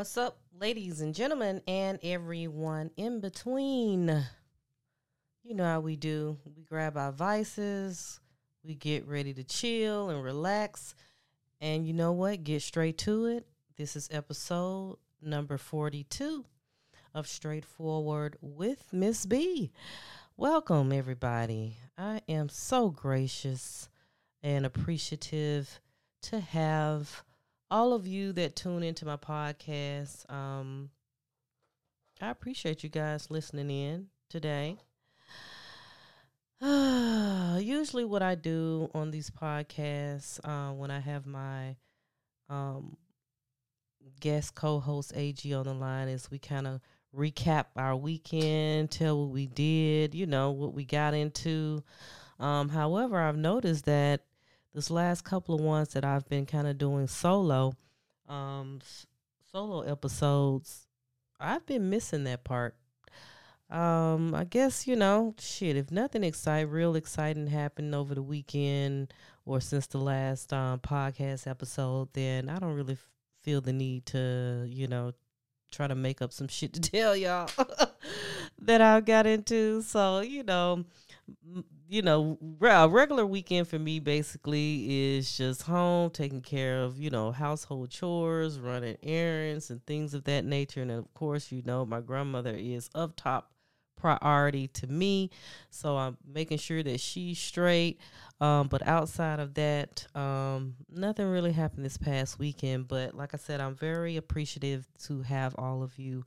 What's up, ladies and gentlemen, and everyone in between? You know how we do. We grab our vices, we get ready to chill and relax. And you know what? Get straight to it. This is episode number 42 of Straightforward with Miss B. Welcome, everybody. I am so gracious and appreciative to have all of you that tune into my podcast. Um, I appreciate you guys listening in today. usually, what I do on these podcasts uh, when I have my um, guest co-host AG on the line is we kind of recap our weekend, tell what we did, you know, what we got into. Um, however, I've noticed that this last couple of ones that I've been kind of doing solo, um, solo episodes, I've been missing that part. Um, I guess you know, shit. If nothing exciting, real exciting happened over the weekend or since the last um, podcast episode, then I don't really f- feel the need to, you know, try to make up some shit to tell y'all that I've got into. So you know, you know, a regular weekend for me basically is just home, taking care of, you know, household chores, running errands and things of that nature. And of course, you know, my grandmother is up top priority to me. So I'm making sure that she's straight. Um, but outside of that, um, nothing really happened this past weekend. But like I said, I'm very appreciative to have all of you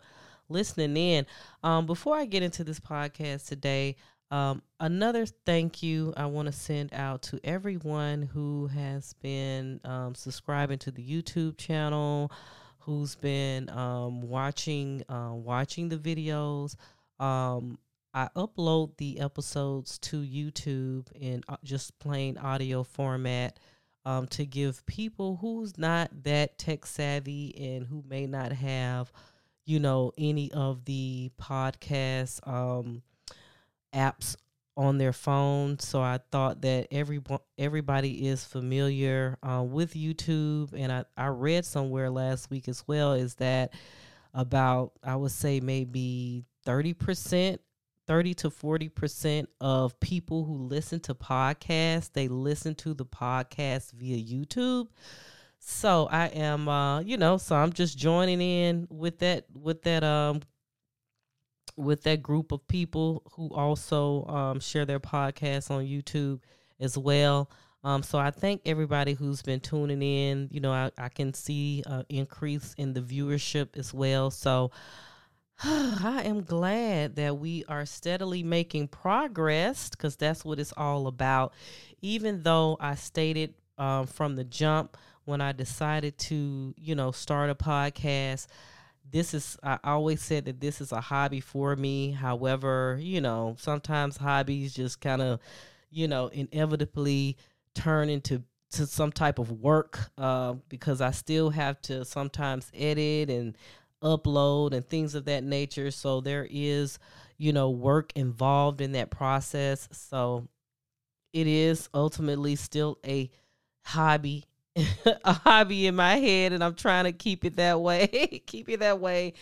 listening in. Um, before I get into this podcast today, um, another thank you I want to send out to everyone who has been um, subscribing to the YouTube channel, who's been um, watching uh, watching the videos. Um, I upload the episodes to YouTube in uh, just plain audio format um, to give people who's not that tech savvy and who may not have, you know, any of the podcasts um, apps on their phone. So I thought that every everybody is familiar uh, with YouTube, and I I read somewhere last week as well is that about I would say maybe thirty percent. 30 to 40% of people who listen to podcasts, they listen to the podcast via YouTube. So I am uh, you know, so I'm just joining in with that with that um with that group of people who also um, share their podcasts on YouTube as well. Um, so I thank everybody who's been tuning in. You know, I, I can see an increase in the viewership as well. So I am glad that we are steadily making progress because that's what it's all about. Even though I stated um, from the jump when I decided to, you know, start a podcast this is I always said that this is a hobby for me. However, you know, sometimes hobbies just kind of, you know, inevitably turn into to some type of work uh, because I still have to sometimes edit and upload and things of that nature. So there is, you know, work involved in that process. So it is ultimately still a hobby a hobby in my head and I'm trying to keep it that way. keep it that way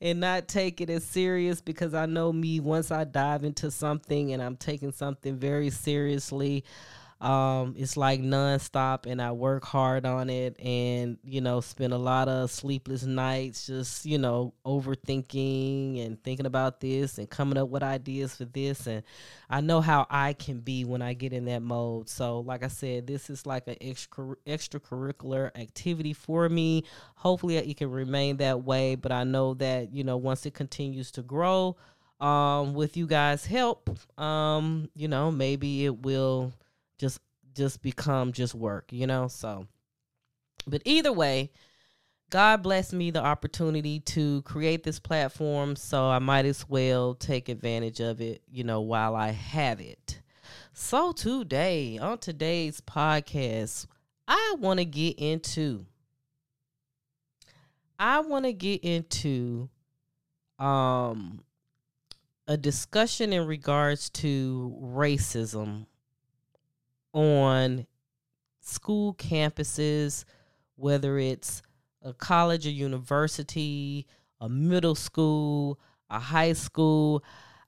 and not take it as serious because I know me once I dive into something and I'm taking something very seriously, um, it's like nonstop, and I work hard on it, and you know, spend a lot of sleepless nights just you know overthinking and thinking about this and coming up with ideas for this. And I know how I can be when I get in that mode. So, like I said, this is like an extra extracurricular activity for me. Hopefully, it can remain that way. But I know that you know once it continues to grow um with you guys help um you know maybe it will just just become just work, you know? So but either way, God blessed me the opportunity to create this platform, so I might as well take advantage of it, you know, while I have it. So today, on today's podcast, I want to get into I want to get into um a discussion in regards to racism on school campuses, whether it's a college, a university, a middle school, a high school.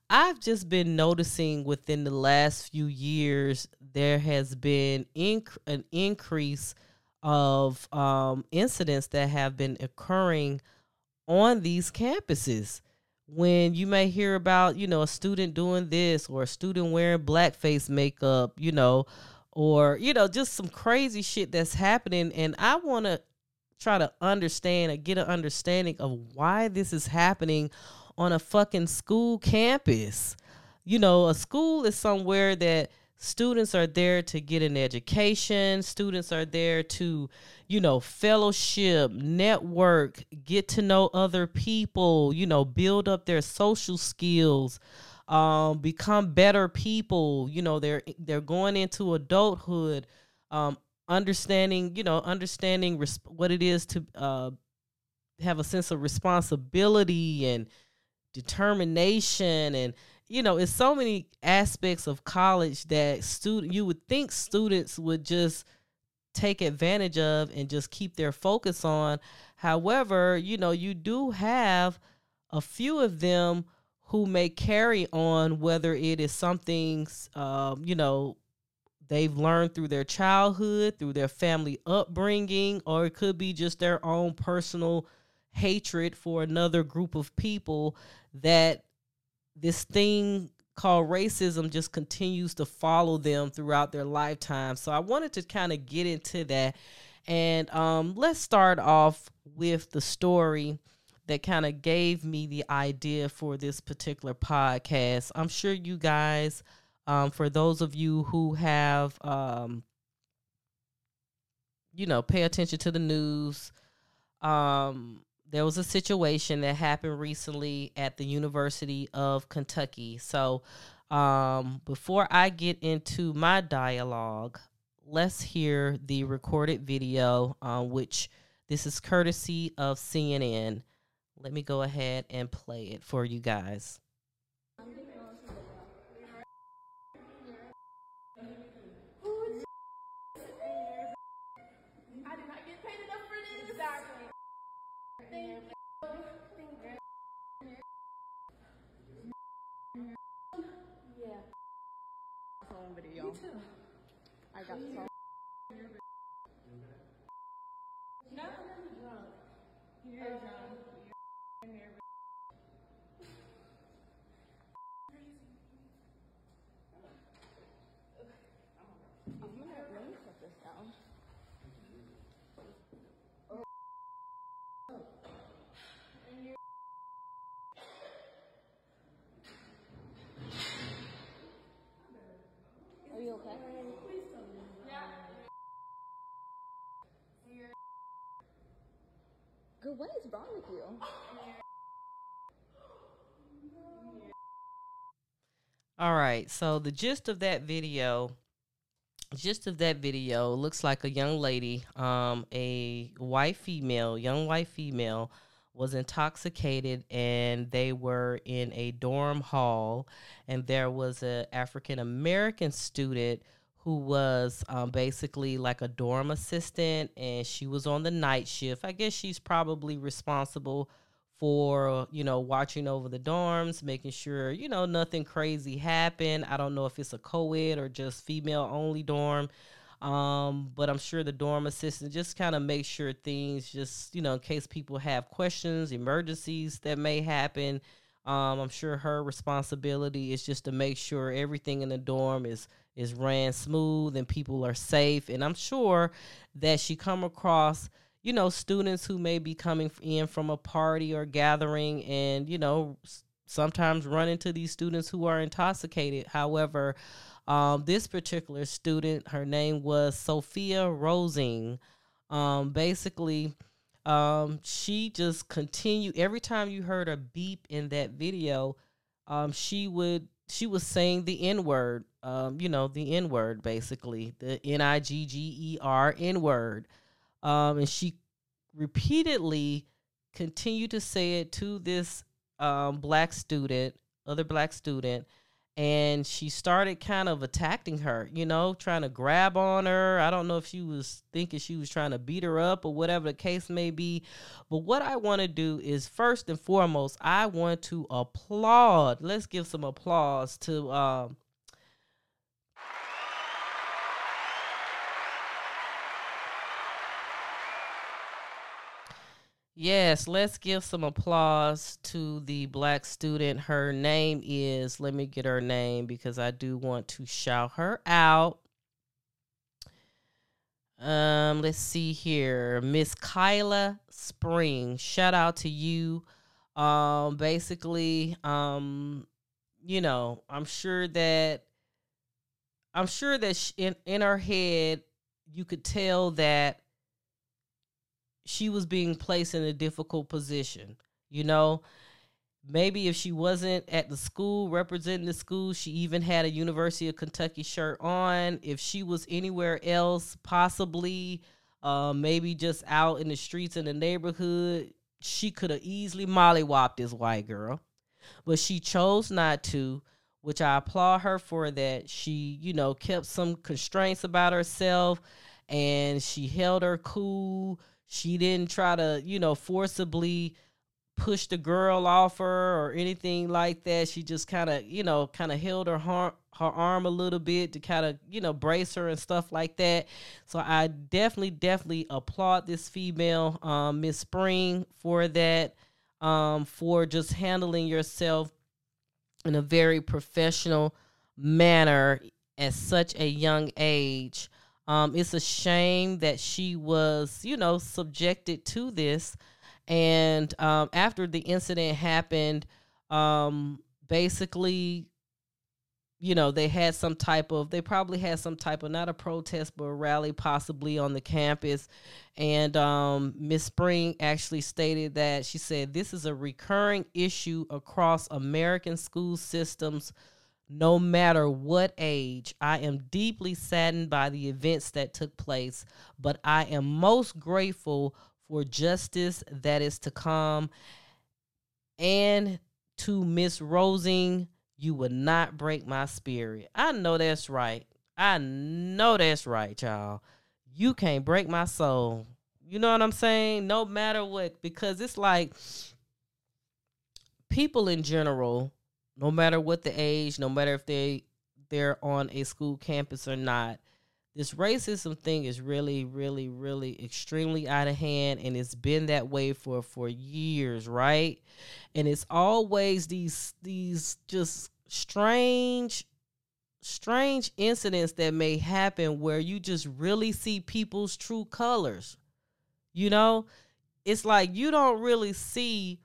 I've just been noticing within the last few years there has been inc- an increase of um, incidents that have been occurring on these campuses. When you may hear about, you know, a student doing this or a student wearing blackface makeup, you know, or, you know, just some crazy shit that's happening. And I want to try to understand or get an understanding of why this is happening on a fucking school campus. You know, a school is somewhere that students are there to get an education, students are there to, you know, fellowship, network, get to know other people, you know, build up their social skills. Um, become better people you know they're they're going into adulthood um, understanding you know understanding what it is to uh, have a sense of responsibility and determination and you know it's so many aspects of college that student you would think students would just take advantage of and just keep their focus on. However you know you do have a few of them who may carry on whether it is something um, you know they've learned through their childhood through their family upbringing or it could be just their own personal hatred for another group of people that this thing called racism just continues to follow them throughout their lifetime. So I wanted to kind of get into that. And um, let's start off with the story that kind of gave me the idea for this particular podcast. I'm sure you guys, um, for those of you who have, um, you know, pay attention to the news, um, there was a situation that happened recently at the University of Kentucky. So, um, before I get into my dialogue, let's hear the recorded video, uh, which this is courtesy of CNN. Let me go ahead and play it for you guys. Video. Me too. I got so. No, I'm drunk. You're drunk. I'm gonna let me put this down. Are you okay? Girl, what is wrong with you? All right. So the gist of that video, gist of that video looks like a young lady, um, a white female, young white female, was intoxicated and they were in a dorm hall and there was a African American student who was um, basically like a dorm assistant and she was on the night shift. I guess she's probably responsible for you know watching over the dorms making sure you know nothing crazy happened i don't know if it's a co-ed or just female only dorm um, but i'm sure the dorm assistant just kind of makes sure things just you know in case people have questions emergencies that may happen um, i'm sure her responsibility is just to make sure everything in the dorm is is ran smooth and people are safe and i'm sure that she come across you know, students who may be coming in from a party or gathering and, you know, sometimes run into these students who are intoxicated. However, um, this particular student, her name was Sophia Rosing. Um, basically, um, she just continued every time you heard a beep in that video, um, she would she was saying the N word, um, you know, the N word basically, the N I G G E R N word. Um, and she repeatedly continued to say it to this um, black student, other black student, and she started kind of attacking her, you know, trying to grab on her. I don't know if she was thinking she was trying to beat her up or whatever the case may be. But what I want to do is first and foremost, I want to applaud. Let's give some applause to um Yes, let's give some applause to the black student. Her name is, let me get her name because I do want to shout her out. Um, let's see here. Miss Kylah Spring. Shout out to you. Um, basically, um, you know, I'm sure that I'm sure that in in her head you could tell that she was being placed in a difficult position. You know, maybe if she wasn't at the school representing the school, she even had a University of Kentucky shirt on. If she was anywhere else, possibly uh, maybe just out in the streets in the neighborhood, she could have easily mollywopped this white girl. But she chose not to, which I applaud her for that. She, you know, kept some constraints about herself and she held her cool she didn't try to, you know, forcibly push the girl off her or anything like that. She just kind of, you know, kind of held her har- her arm a little bit to kind of, you know, brace her and stuff like that. So I definitely, definitely applaud this female, um, Miss Spring, for that, um, for just handling yourself in a very professional manner at such a young age. Um, it's a shame that she was, you know, subjected to this. And um, after the incident happened, um, basically, you know, they had some type of, they probably had some type of, not a protest, but a rally possibly on the campus. And um, Miss Spring actually stated that she said, This is a recurring issue across American school systems no matter what age. I am deeply saddened by the events that took place, but I am most grateful for justice that is to come. And to Miss Rosing, you would not break my spirit. I know that's right. I know that's right, y'all. You can't break my soul. You know what I'm saying? No matter what, because it's like people in general no matter what the age, no matter if they they're on a school campus or not. This racism thing is really, really, really extremely out of hand, and it's been that way for for years, right? And it's always these these just strange strange incidents that may happen where you just really see people's true colors. You know, it's like you don't really see,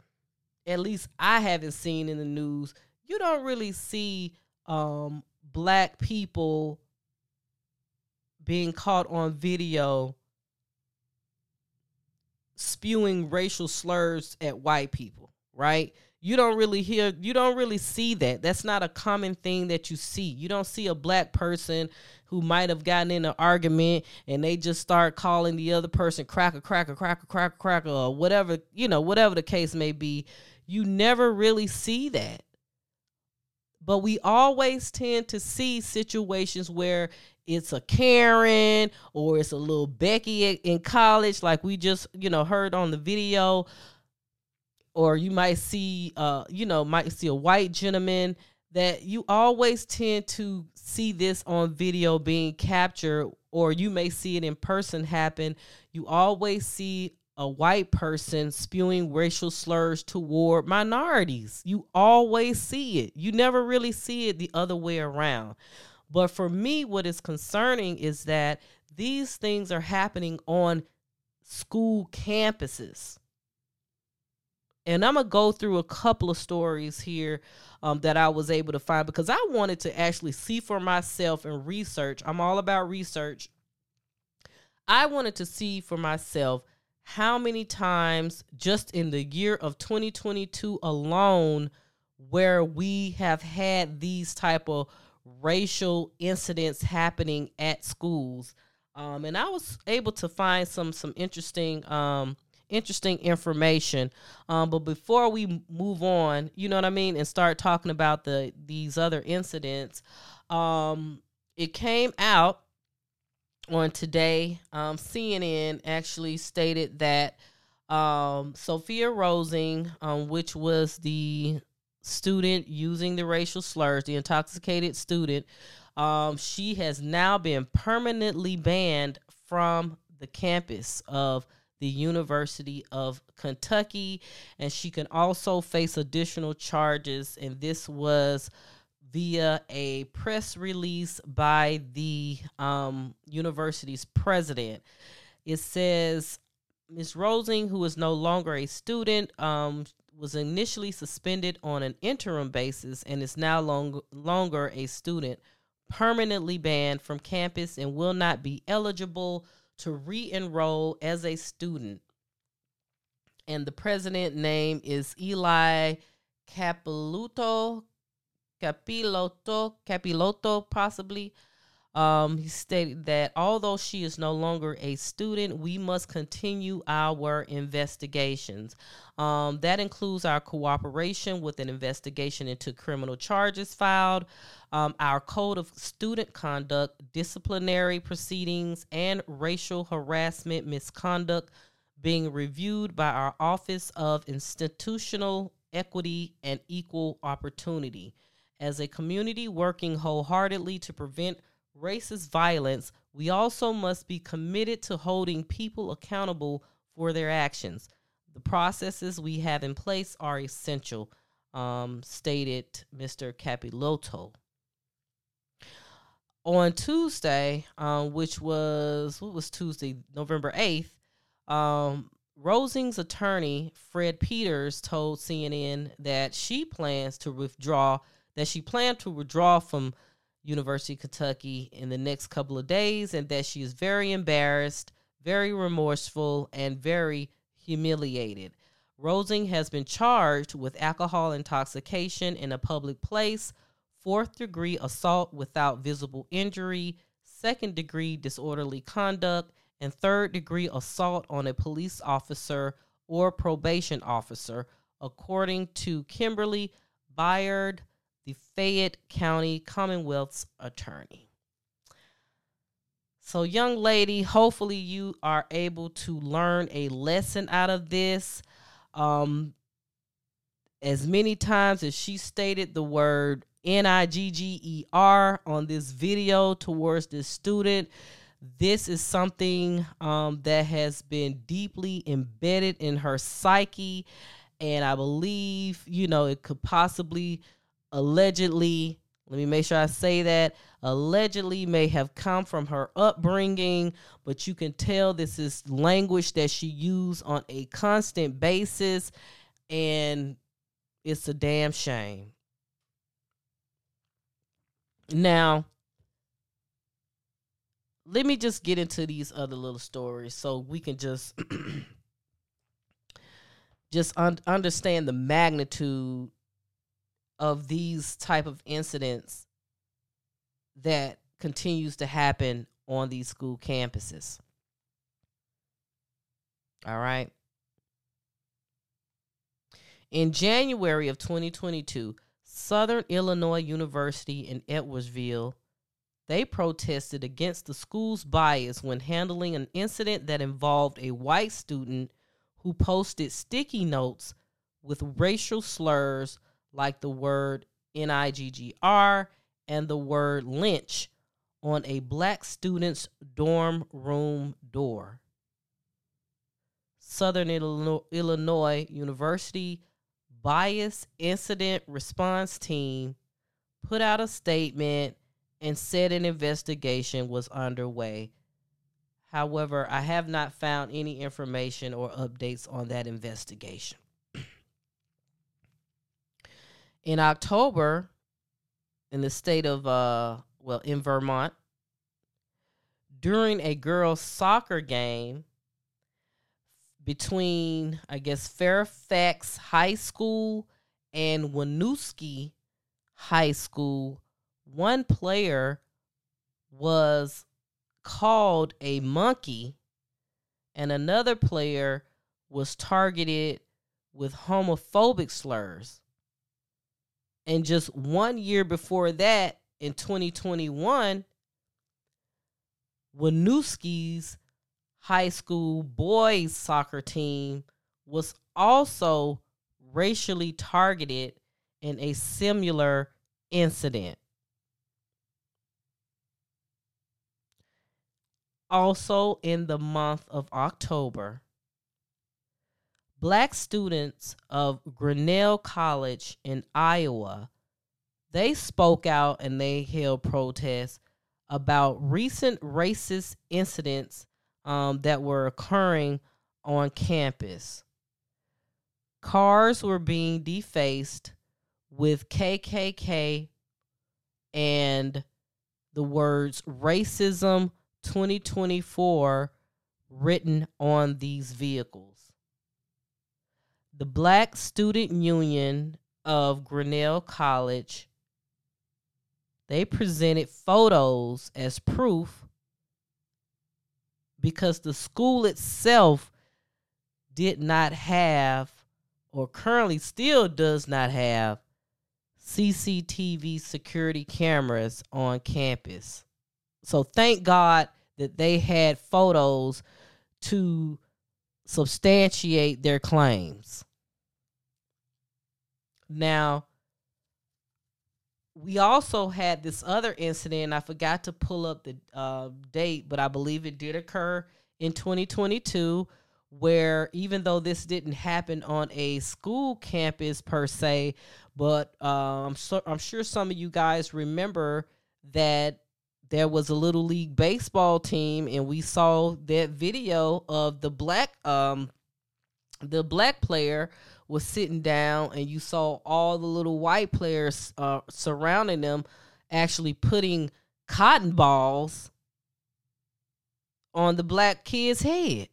at least I haven't seen in the news, you don't really see um, black people being caught on video spewing racial slurs at white people, right? You don't really hear, you don't really see that. That's not a common thing that you see. You don't see a black person who might have gotten in an argument and they just start calling the other person cracker, cracker, cracker, cracker, cracker, or whatever, you know, whatever the case may be. You never really see that. But we always tend to see situations where it's a Karen or it's a little Becky in college, like we just, you know, heard on the video. Or you might see, uh, you know, might see a white gentleman that you always tend to see this on video being captured, or you may see it in person happen. You always see a white person spewing racial slurs toward minorities. You always see it. You never really see it the other way around. But for me, what is concerning is that these things are happening on school campuses. And I'm going to go through a couple of stories here um, that I was able to find because I wanted to actually see for myself and research. I'm all about research. I wanted to see for myself how many times just in the year of 2022 alone where we have had these type of racial incidents happening at schools um, and i was able to find some some interesting um, interesting information. Um, but before we move on, you know what I mean, and start talking about the these other incidents, um, it came out on today. Um, CNN actually stated that um, Sophia Rosing, um, which was the student using the racial slurs, the intoxicated student, um, she has now been permanently banned from the campus of the University of Kentucky, and she can also face additional charges. And this was via a press release by the um, university's president. It says Ms. Rosing, who is no longer a student, um, was initially suspended on an interim basis and is now long, longer a student, permanently banned from campus and will not be eligible to re-enroll as a student. And the president name is Eli Capilouto, Capiloto, Capiloto, possibly. Um, he stated that although she is no longer a student, we must continue our investigations. Um, that includes our cooperation with an investigation into criminal charges filed, um, our code of student conduct, disciplinary proceedings, and racial harassment misconduct being reviewed by our Office of Institutional Equity and Equal Opportunity. As a community working wholeheartedly to prevent racist violence, we also must be committed to holding people accountable for their actions. The processes we have in place are essential, um, stated Mr. Capiloto. On Tuesday, um, which was what was Tuesday, November eighth, um, Rosing's attorney Fred Peters told CNN that she plans to withdraw. That she planned to withdraw from University of Kentucky in the next couple of days, and that she is very embarrassed, very remorseful, and very humiliated. Rosing has been charged with alcohol intoxication in a public place, fourth degree assault without visible injury, second degree disorderly conduct, and third degree assault on a police officer or probation officer, according to Kimberly Baird the Fayette County Commonwealth's attorney. So, young lady, hopefully you are able to learn a lesson out of this. Um, as many times as she stated the word N I G G E R on this video towards this student, this is something um, that has been deeply embedded in her psyche. And I believe, you know, it could possibly allegedly, let me make sure I say that, allegedly may have come from her upbringing, but you can tell this is language that she used on a constant basis, and it's a damn shame. Now, let me just get into these other little stories so we can just just un- understand the magnitude of these type of incidents that continues to happen on these school campuses. All right. In January of 2022, Southern Illinois University in Edwardsville, they protested against the school's bias when handling an incident that involved a white student who posted sticky notes with racial slurs like the word N I G G R and the word lynch on a black student's dorm room door. Southern Illinois University Bias Incident Response Team put out a statement and said an investigation was underway. However, I have not found any information or updates on that investigation. In October, in the state of uh, well, in Vermont, during a girls' soccer game between, I guess, Fairfax High School and Winooski High School, one player was called a monkey, and another player was targeted with homophobic slurs. And just one year before that, in 2021, Winooski's high school boys soccer team was also racially targeted in a similar incident. Also, in the month of October, black students of Grinnell College in Iowa, they spoke out and they held protests about recent racist incidents um, that were occurring on campus. Cars were being defaced with KKK and the words racism 2024 written on these vehicles. The Black Student Union of Grinnell College they presented photos as proof because the school itself did not have or currently still does not have CCTV security cameras on campus. So thank God that they had photos to substantiate their claims. Now, we also had this other incident. I forgot to pull up the uh, date, but I believe it did occur in 2022 where even though this didn't happen on a school campus per se, but um, so, I'm sure some of you guys remember that there was a little league baseball team, and we saw that video of the black um, the black player was sitting down, and you saw all the little white players uh, surrounding them, actually putting cotton balls on the black kid's head.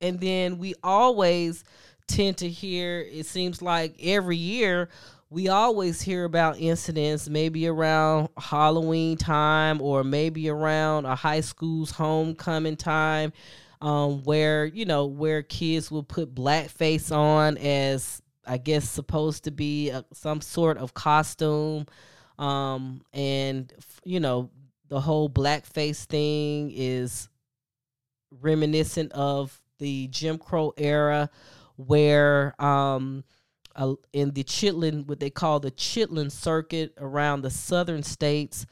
And then we always tend to hear, it seems like every year, we always hear about incidents maybe around Halloween time or maybe around a high school's homecoming time um, where, you know, where kids will put blackface on as, I guess, supposed to be a, some sort of costume. Um, and, you know, the whole blackface thing is reminiscent of the Jim Crow era, where um, uh, in the Chitlin, what they call the Chitlin circuit around the southern states,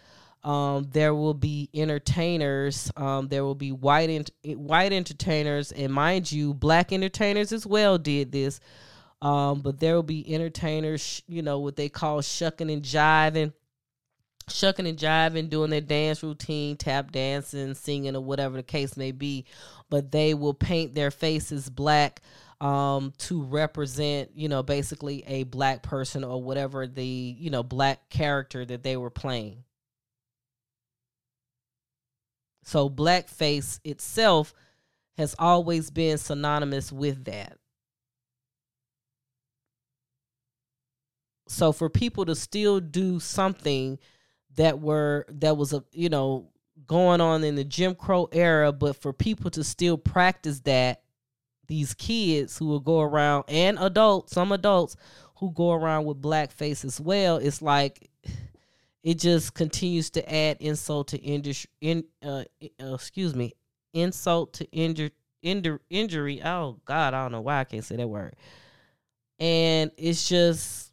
um, there will be entertainers. Um, there will be white ent- white entertainers, and mind you, black entertainers as well did this. Um, but there will be entertainers, you know, what they call shucking and jiving shucking and jiving, doing their dance routine, tap dancing, singing, or whatever the case may be. But they will paint their faces black um, to represent, you know, basically a black person or whatever the, you know, black character that they were playing. So blackface itself has always been synonymous with that. So for people to still do something that were that was a you know going on in the Jim Crow era, but for people to still practice that, these kids who will go around and adults, some adults who go around with blackface as well, it's like it just continues to add insult to industry. In uh, uh, excuse me, insult to injure, injur, injury. Oh God, I don't know why I can't say that word. And it's just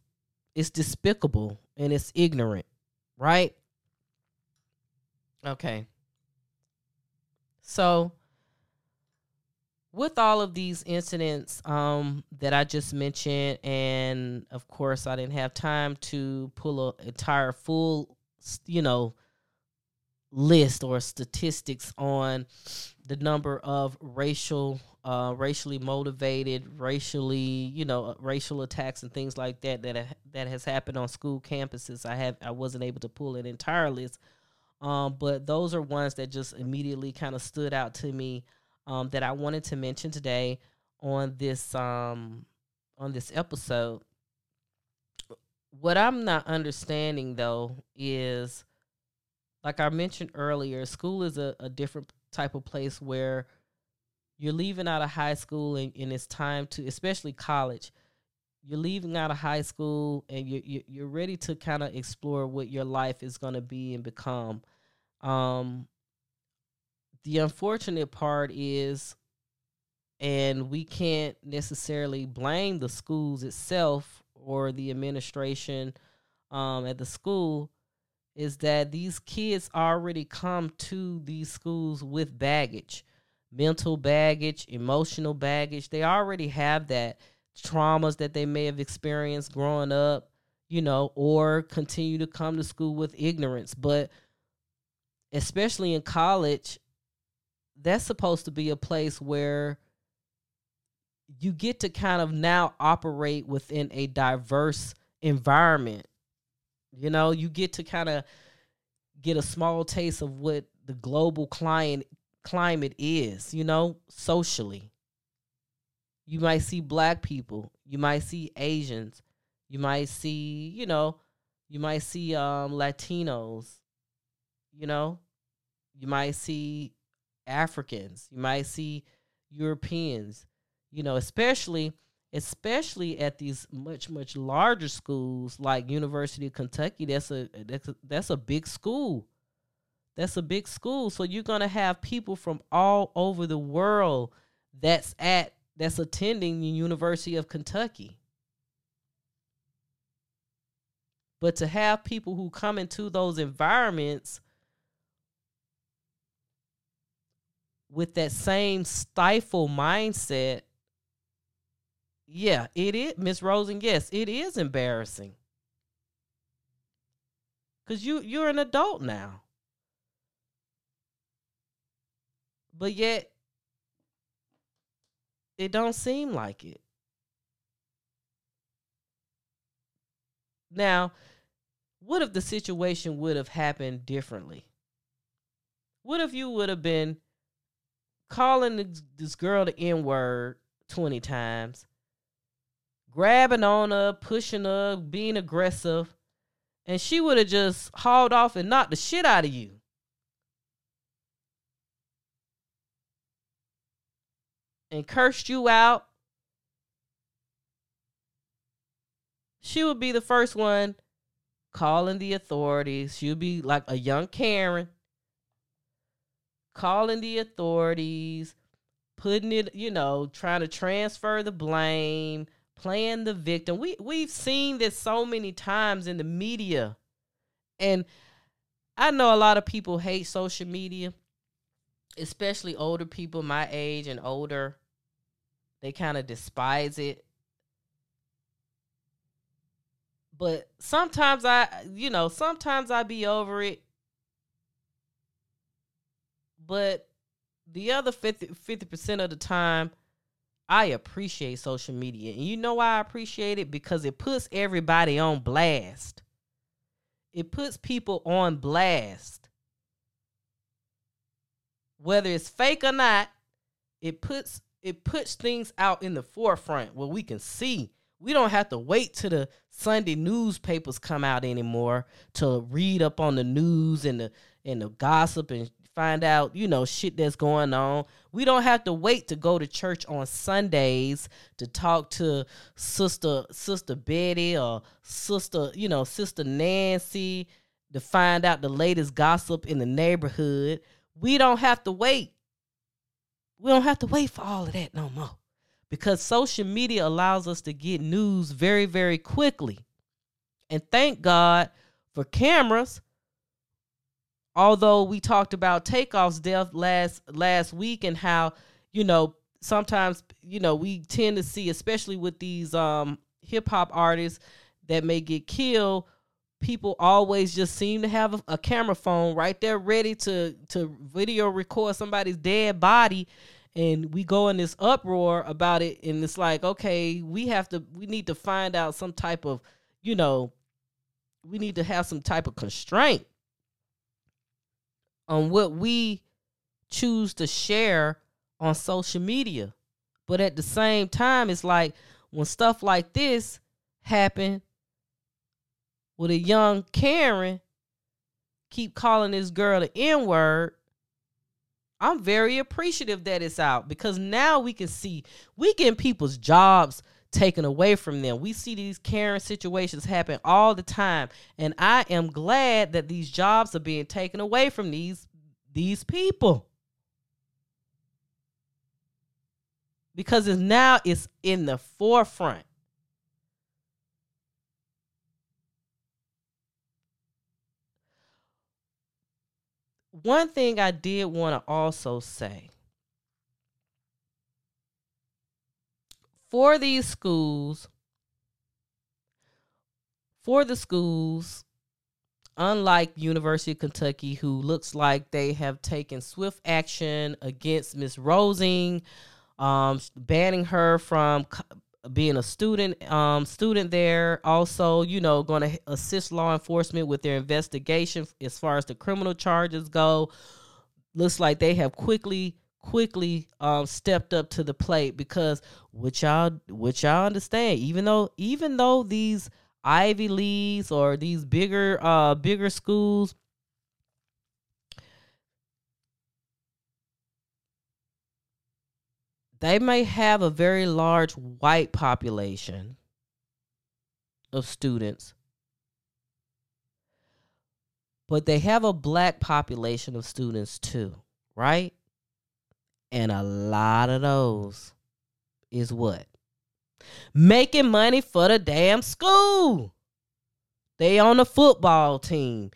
it's despicable and it's ignorant right? Okay. So, with all of these incidents um, that I just mentioned, and of course, I didn't have time to pull an entire full, you know, list or statistics on the number of racial, uh, racially motivated, racially, you know, racial attacks and things like that that that has happened on school campuses. I have I wasn't able to pull an entire list, um, but those are ones that just immediately kind of stood out to me um, that I wanted to mention today on this um, on this episode. What I'm not understanding though is like I mentioned earlier, school is a, a different type of place where you're leaving out of high school and, and it's time to especially college you're leaving out of high school and you, you you're ready to kind of explore what your life is going to be and become um the unfortunate part is and we can't necessarily blame the schools itself or the administration um, at the school is that these kids already come to these schools with baggage mental baggage emotional baggage. They already have that traumas that they may have experienced growing up you know or continue to come to school with ignorance. But especially in college that's supposed to be a place where you get to kind of now operate within a diverse environment. You know, you get to kind of get a small taste of what the global client climate is, you know, socially. You might see black people, you might see Asians, you might see, you know, you might see um Latinos, you know, you might see Africans, you might see Europeans, you know, especially especially at these much much larger schools like University of Kentucky. That's a that's a, that's a big school. That's a big school. So you're going to have people from all over the world that's at that's attending the University of Kentucky. But to have people who come into those environments with that same stifle mindset, yeah, it is, Miss Rosen. Yes, it is embarrassing. Cause you you're an adult now. But yet it don't seem like it. Now, what if the situation would have happened differently? What if you would have been calling this girl the N word 20 times, grabbing on her, pushing her, being aggressive, and she would have just hauled off and knocked the shit out of you. And cursed you out. She would be the first one calling the authorities. She would be like a young Karen calling the authorities, putting it, you know, trying to transfer the blame, playing the victim. We we've seen this so many times in the media. And I know a lot of people hate social media, especially older people my age and older. They kind of despise it. But sometimes I, you know, sometimes I be over it but the other 50 percent of the time, I appreciate social media, and you know why I appreciate it because it puts everybody on blast. It puts people on blast, whether it's fake or not. It puts it puts things out in the forefront where we can see. We don't have to wait till the Sunday newspapers come out anymore to read up on the news and the and the gossip and find out, you know, shit that's going on. We don't have to wait to go to church on Sundays to talk to sister sister Betty or sister, you know, sister Nancy to find out the latest gossip in the neighborhood. We don't have to wait. We don't have to wait for all of that no more. Because social media allows us to get news very, very quickly. And thank God for cameras although we talked about takeoff's death last last week and how you know sometimes you know we tend to see especially with these um hip hop artists that may get killed people always just seem to have a, a, camera phone right there ready to to video record somebody's dead body. And we go in this uproar about it and it's like okay we have to we need to find out some type of you know we need to have some type of constraint on what we choose to share on social media. But at the same time, it's like when stuff like this happen with a young Karen keep calling this girl the N word, I'm very appreciative that it's out because now we can see we getting people's jobs taken away from them. We see these Karen situations happen all the time, and I am glad that these jobs are being taken away from these these people. Because it's now it's in the forefront. One thing I did want to also say for these schools, for the schools, unlike University of Kentucky, who looks like they have taken swift action against Miss Rosing, um, banning her from being a student um, student there. Also, you know, going to assist law enforcement with their investigation as far as the criminal charges go. Looks like they have quickly quickly um, stepped up to the plate because which y'all what y'all understand even though even though these Ivy Leagues or these bigger uh bigger schools they may have a very large white population of students but they have a black population of students too right and a lot of those is what? Making money for the damn school. They on the football team.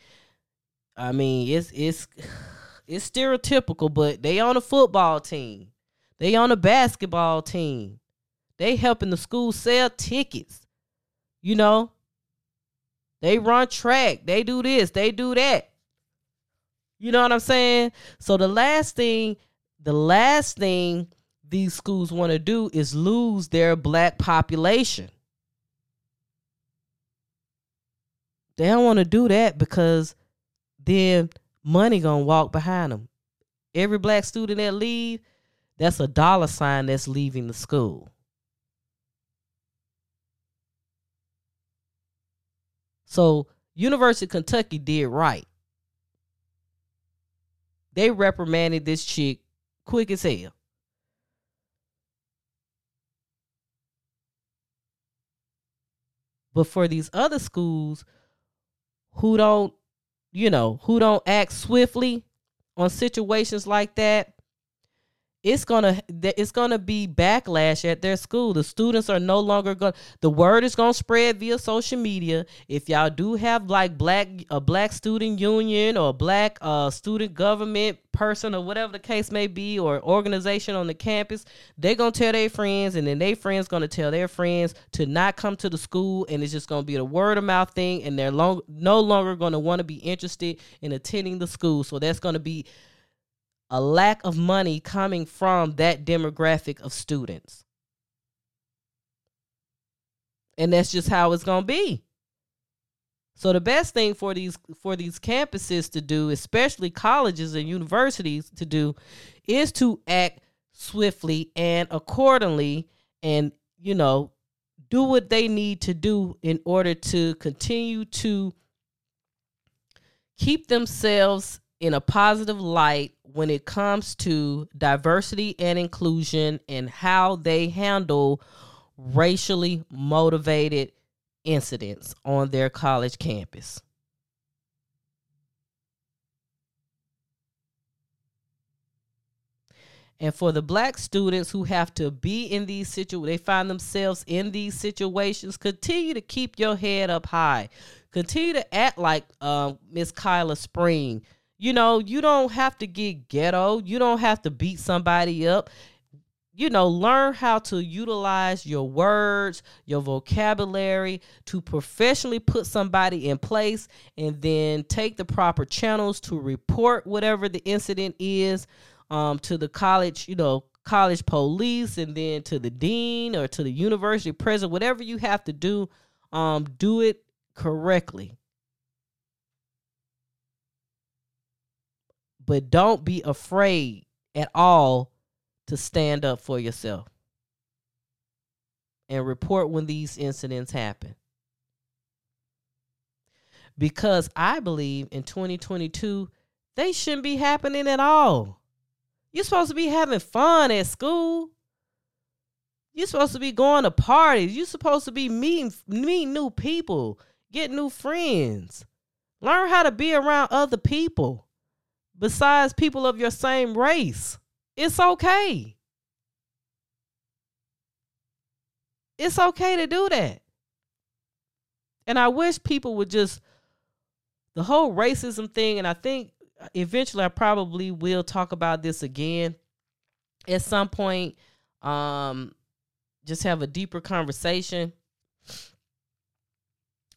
I mean, it's it's it's stereotypical, but they on the football team. They on the basketball team. They helping the school sell tickets. You know? They run track. They do this. They do that. You know what I'm saying? So the last thing the last thing these schools want to do is lose their black population. They don't want to do that because then money gonna walk behind them. Every black student that leave, that's a dollar sign that's leaving the school. So University of Kentucky did right. They reprimanded this chick quick as hell. But for these other schools who don't, you know, who don't act swiftly on situations like that, it's gonna it's gonna be backlash at their school. The students are no longer going. The word is gonna spread via social media. If y'all do have like black a black student union or a black uh, student government person or whatever the case may be, or organization on the campus, they're gonna tell their friends, and then their friends gonna tell their friends to not come to the school, and it's just gonna be a word of mouth thing, and they're long, no longer gonna want to be interested in attending the school. So that's gonna be a lack of money coming from that demographic of students. And that's just how it's going to be. So the best thing for these for these campuses to do, especially colleges and universities to do is to act swiftly and accordingly and you know do what they need to do in order to continue to keep themselves in a positive light when it comes to diversity and inclusion and how they handle racially motivated incidents on their college campus. And for the black students who have to be in these situations, they find themselves in these situations, continue to keep your head up high. Continue to act like uh, Miss Kylah Spring you know, you don't have to get ghetto. You don't have to beat somebody up. You know, learn how to utilize your words, your vocabulary to professionally put somebody in place and then take the proper channels to report whatever the incident is um, to the college, you know, college police and then to the dean or to the university president, whatever you have to do, um, do it correctly. But don't be afraid at all to stand up for yourself and report when these incidents happen. Because I believe in 2022, they shouldn't be happening at all. You're supposed to be having fun at school. You're supposed to be going to parties. You're supposed to be meeting meeting new people, get new friends. Learn how to be around other people besides people of your same race. It's okay. It's okay to do that. And I wish people would just the whole racism thing and I think eventually I probably will talk about this again at some point um just have a deeper conversation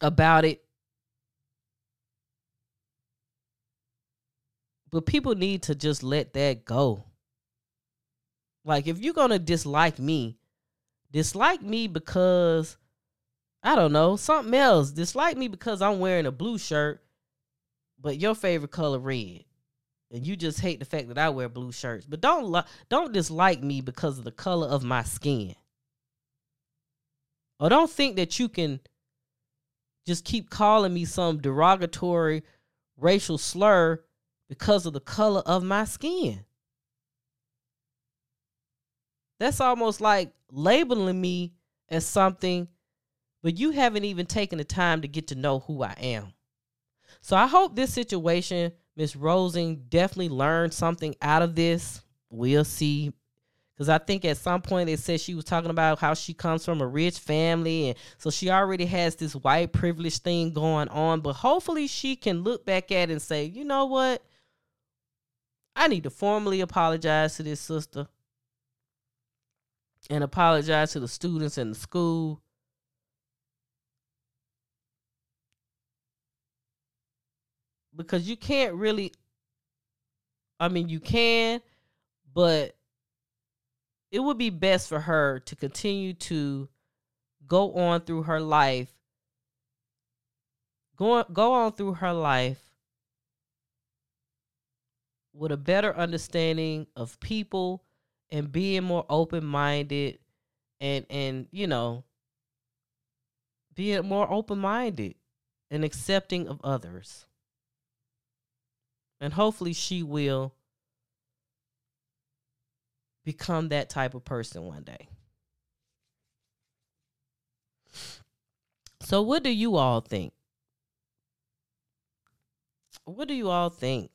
about it but people need to just let that go like if you're going to dislike me dislike me because I don't know, something else. Dislike me because I'm wearing a blue shirt, but your favorite color red. And you just hate the fact that I wear blue shirts. But don't li- don't dislike me because of the color of my skin. Or don't think that you can just keep calling me some derogatory racial slur because of the color of my skin. That's almost like labeling me as something, but you haven't even taken the time to get to know who I am. So I hope this situation, Miss Rosing, definitely learned something out of this. We'll see. Because I think at some point it said she was talking about how she comes from a rich family. And so she already has this white privilege thing going on. But hopefully she can look back at it and say, you know what? I need to formally apologize to this sister and apologize to the students in the school. Because you can't really, I mean, you can, but it would be best for her to continue to go on through her life, go, go on through her life with a better understanding of people and being more open minded and and you know being more open minded and accepting of others. And hopefully she will become that type of person one day. So what do you all think? What do you all think?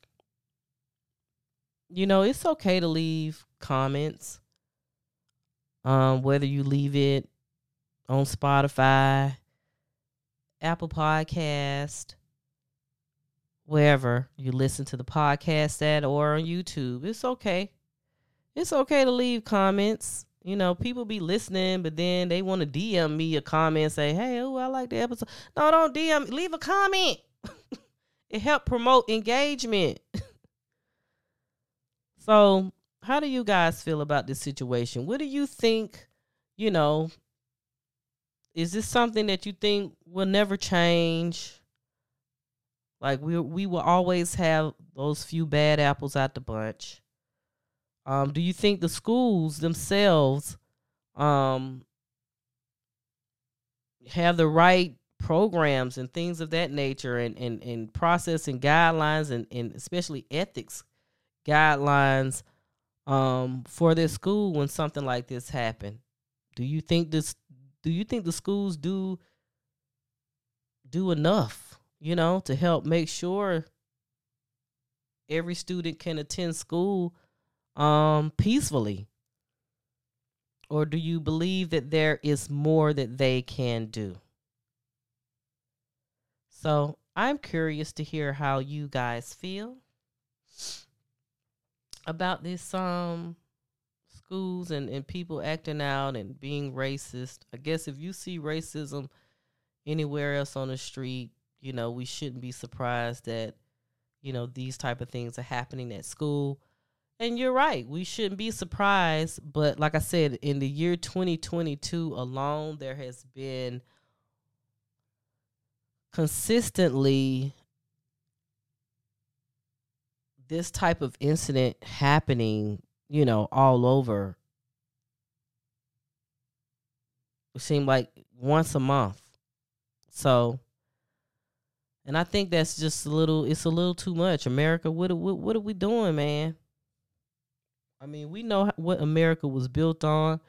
You know, it's okay to leave comments. Um, whether you leave it on Spotify, Apple Podcast, wherever you listen to the podcast at or on YouTube. It's okay. It's okay to leave comments. You know, people be listening, but then they want to DM me a comment and say, Hey, oh, I like the episode. No, don't DM, leave a comment. it help promote engagement. so how do you guys feel about this situation? What do you think, you know, is this something that you think will never change? Like we we will always have those few bad apples out the bunch. Um, do you think the schools themselves um have the right programs and things of that nature and and, and process and guidelines and, and especially ethics guidelines um for their school when something like this happened. Do you think this do you think the schools do do enough you know to help make sure every student can attend school um peacefully? Or do you believe that there is more that they can do? So i'm curious to hear how you guys feel about this um schools and, and people acting out and being racist. I guess if you see racism anywhere else on the street, you know, we shouldn't be surprised that, you know, these type of things are happening at school. And you're right, we shouldn't be surprised. But like I said, in the year 2022 alone, there has been consistently this type of incident happening, you know, all over. It seemed like once a month. So, and I think that's just a little. It's a little too much. America, what what what are we doing, man? I mean, we know what America was built on,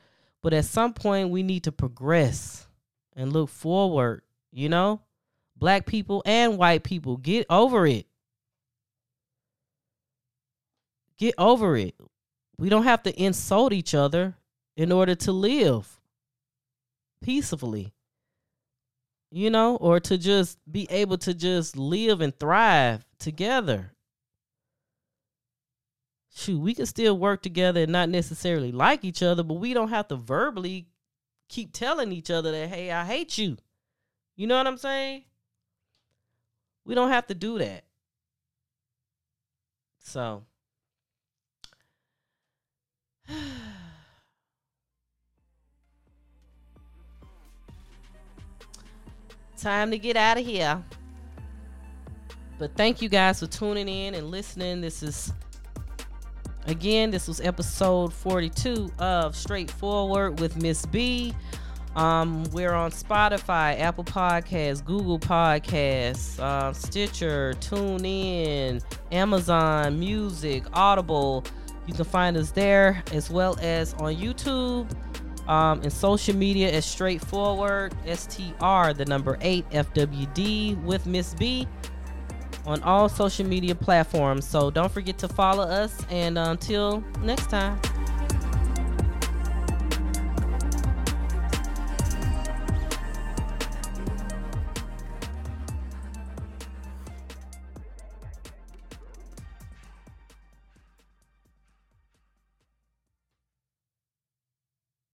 but at some point we need to progress and look forward, you know? Black people and white people, get over it. Get over it. We don't have to insult each other in order to live peacefully. You know, or to just be able to just live and thrive together shoot, we can still work together and not necessarily like each other, but we don't have to verbally keep telling each other that, hey, I hate you. You know what I'm saying? We don't have to do that. So, time to get out of here. But thank you guys for tuning in and listening. This is Again, this was episode 42 of Straightforward with Miss B. Um, we're on Spotify, Apple Podcasts, Google Podcasts, uh, Stitcher, TuneIn, Amazon Music, Audible. You can find us there as well as on YouTube um, and social media as Straightforward, STR, the number 8, FWD with Miss B on all social media platforms. So don't forget to follow us. And until next time.